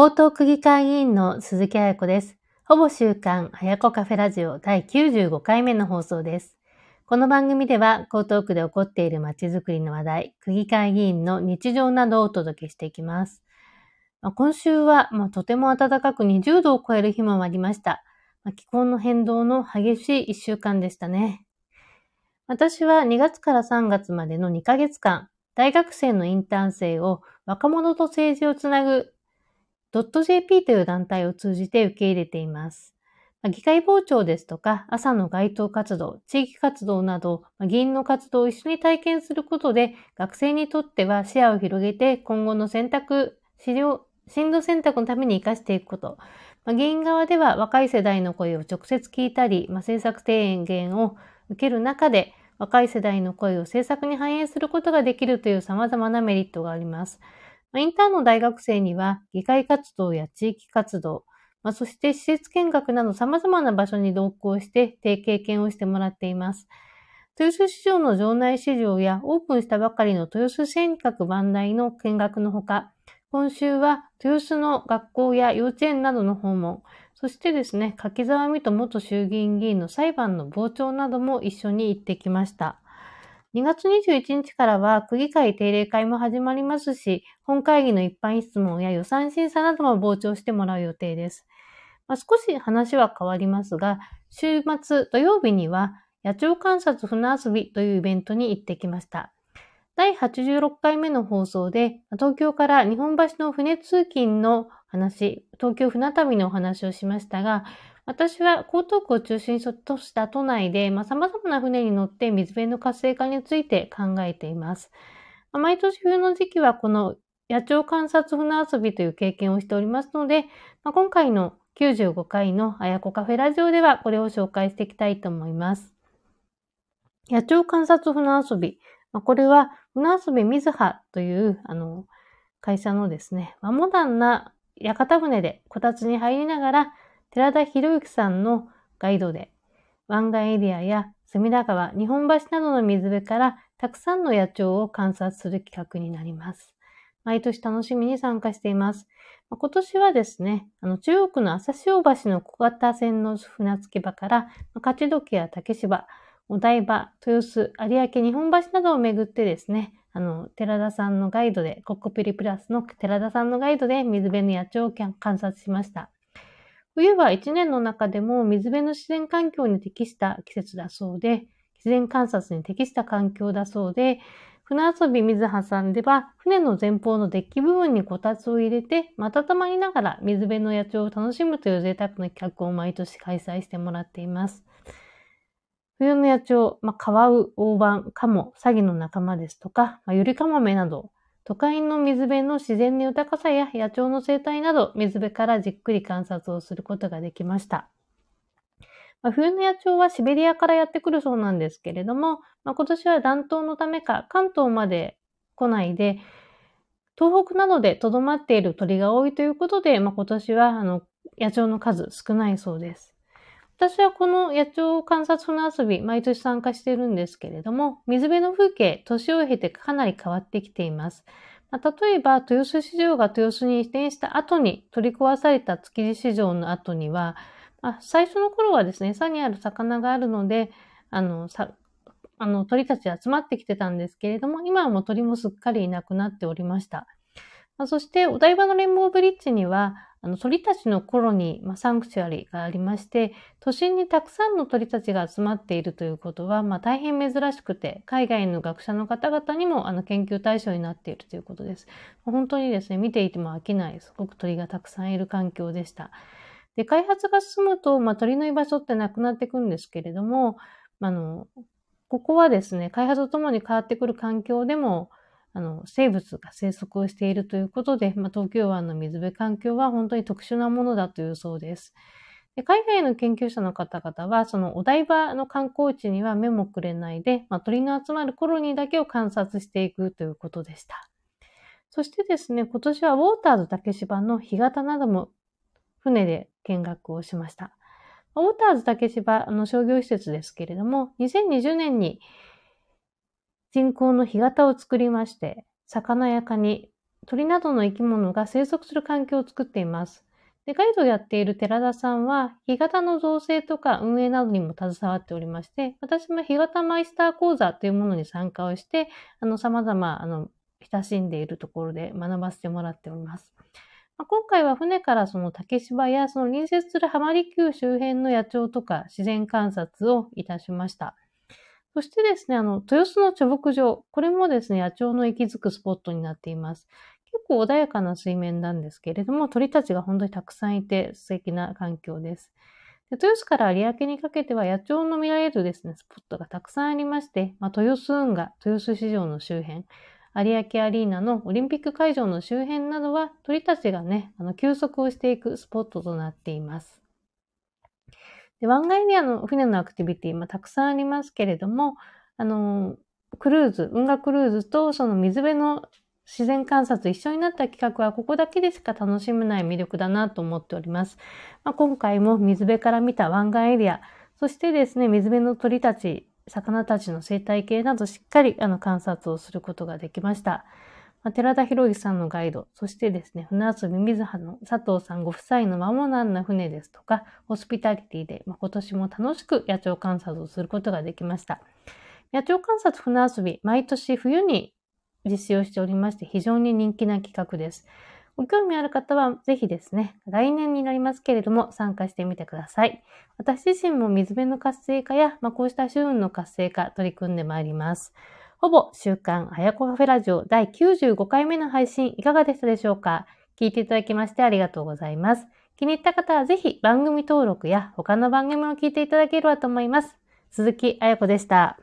江東区議会議員の鈴木彩子です。ほぼ週刊早子カフェラジオ第95回目の放送です。この番組では江東区で起こっている街づくりの話題、区議会議員の日常などをお届けしていきます。まあ、今週は、まあ、とても暖かく20度を超える日もありました。まあ、気候の変動の激しい1週間でしたね。私は2月から3月までの2ヶ月間、大学生のインターン生を若者と政治をつなぐ .jp という団体を通じて受け入れています。議会傍聴ですとか、朝の街頭活動、地域活動など、議員の活動を一緒に体験することで、学生にとっては視野を広げて、今後の選択、資料、進路選択のために活かしていくこと。議員側では若い世代の声を直接聞いたり、政策提言を受ける中で、若い世代の声を政策に反映することができるという様々なメリットがあります。インターンの大学生には、議会活動や地域活動、まあ、そして施設見学など様々な場所に同行して提経験をしてもらっています。豊洲市場の場内市場やオープンしたばかりの豊洲尖閣万代の見学のほか、今週は豊洲の学校や幼稚園などの訪問、そしてですね、柿沢美斗元衆議院議員の裁判の傍聴なども一緒に行ってきました。2月21日からは区議会定例会も始まりますし、本会議の一般質問や予算審査なども傍聴してもらう予定です。まあ、少し話は変わりますが、週末土曜日には野鳥観察船遊びというイベントに行ってきました。第86回目の放送で、東京から日本橋の船通勤の話、東京船旅のお話をしましたが、私は江東区を中心とした都内で、まあ、様々な船に乗って水辺の活性化について考えています。ま、毎年冬の時期はこの野鳥観察船遊びという経験をしておりますので、まあ、今回の95回のあやこカフェラジオではこれを紹介していきたいと思います。野鳥観察船遊び。まあ、これは船遊び水葉というあの会社のですね、まあ、モダンな屋形船でこたつに入りながら寺田博之さんのガイドで、湾岸エリアや隅田川、日本橋などの水辺からたくさんの野鳥を観察する企画になります。毎年楽しみに参加しています。今年はですね、あの中国の朝潮橋の小型船の船着き場から、勝どきや竹芝、お台場、豊洲、有明、日本橋などを巡ってですね、あの、寺田さんのガイドで、コッコピリプラスの寺田さんのガイドで水辺の野鳥を観察しました。冬は一年の中でも水辺の自然環境に適した季節だそうで、自然観察に適した環境だそうで、船遊び水挟んでは、船の前方のデッキ部分にこたつを入れて、瞬まりながら水辺の野鳥を楽しむという贅沢な企画を毎年開催してもらっています。冬の野鳥、まあ、カワウ、大判、カモ、サギの仲間ですとか、まあ、ユリカモメなど、都会の水辺の自然の豊かさや野鳥の生態など、水辺からじっくり観察をすることができました。まあ、冬の野鳥はシベリアからやってくるそうなんですけれども、まあ、今年は暖冬のためか関東まで来ないで、東北などで留まっている鳥が多いということで、まあ、今年はあの野鳥の数少ないそうです。私はこの野鳥観察の遊び、毎年参加しているんですけれども、水辺の風景、年を経てかなり変わってきています。まあ、例えば、豊洲市場が豊洲に移転した後に取り壊された築地市場の後には、まあ、最初の頃はですね、餌にある魚があるので、あの、さあの鳥たち集まってきてたんですけれども、今はもう鳥もすっかりいなくなっておりました。まあ、そして、お台場のレンボーブリッジには、あの鳥たちの頃に、まあ、サンクチュアリがありまして、都心にたくさんの鳥たちが集まっているということは、まあ、大変珍しくて、海外の学者の方々にもあの研究対象になっているということです。本当にですね、見ていても飽きない、すごく鳥がたくさんいる環境でした。で、開発が進むと、まあ、鳥の居場所ってなくなっていくんですけれども、あの、ここはですね、開発とともに変わってくる環境でも、あの、生物が生息をしているということで、まあ、東京湾の水辺環境は本当に特殊なものだというそうです。で海外の研究者の方々は、そのお台場の観光地には目もくれないで、まあ、鳥の集まるコロニーだけを観察していくということでした。そしてですね、今年はウォーターズ竹芝の干潟なども船で見学をしました。ウォーターズ竹芝の商業施設ですけれども、2020年に人工の干潟を作りまして、魚やカニ、鳥などの生き物が生息する環境を作っています。で、ガイドをやっている寺田さんは、干潟の造成とか運営などにも携わっておりまして、私も干潟マイスター講座というものに参加をして、あの、様々、あの、親しんでいるところで学ばせてもらっております。まあ、今回は船からその竹芝やその隣接する浜離宮周辺の野鳥とか自然観察をいたしました。そしてですね、あの、豊洲の貯木場、これもですね、野鳥の息づくスポットになっています。結構穏やかな水面なんですけれども、鳥たちが本当にたくさんいて素敵な環境です。で豊洲から有明にかけては野鳥の見られるですね、スポットがたくさんありまして、まあ、豊洲運河、豊洲市場の周辺、有明アリーナのオリンピック会場の周辺などは鳥たちがね、あの休息をしていくスポットとなっています。で湾岸エリアの船のアクティビティ、まあ、たくさんありますけれども、あの、クルーズ、運河クルーズとその水辺の自然観察一緒になった企画はここだけでしか楽しめない魅力だなと思っております。まあ、今回も水辺から見た湾岸エリア、そしてですね、水辺の鳥たち、魚たちの生態系などしっかりあの観察をすることができました。寺田博之さんのガイド、そしてですね、船遊び水葉の佐藤さんご夫妻の間もなんな船ですとか、ホスピタリティで、まあ、今年も楽しく野鳥観察をすることができました。野鳥観察船遊び、毎年冬に実施をしておりまして、非常に人気な企画です。ご興味ある方は、ぜひですね、来年になりますけれども、参加してみてください。私自身も水辺の活性化や、まあ、こうした周運の活性化、取り組んでまいります。ほぼ週刊あやこカフェラジオ第95回目の配信いかがでしたでしょうか？聞いていただきましてありがとうございます。気に入った方はぜひ番組登録や他の番組も聞いていただければと思います。鈴木あやこでした。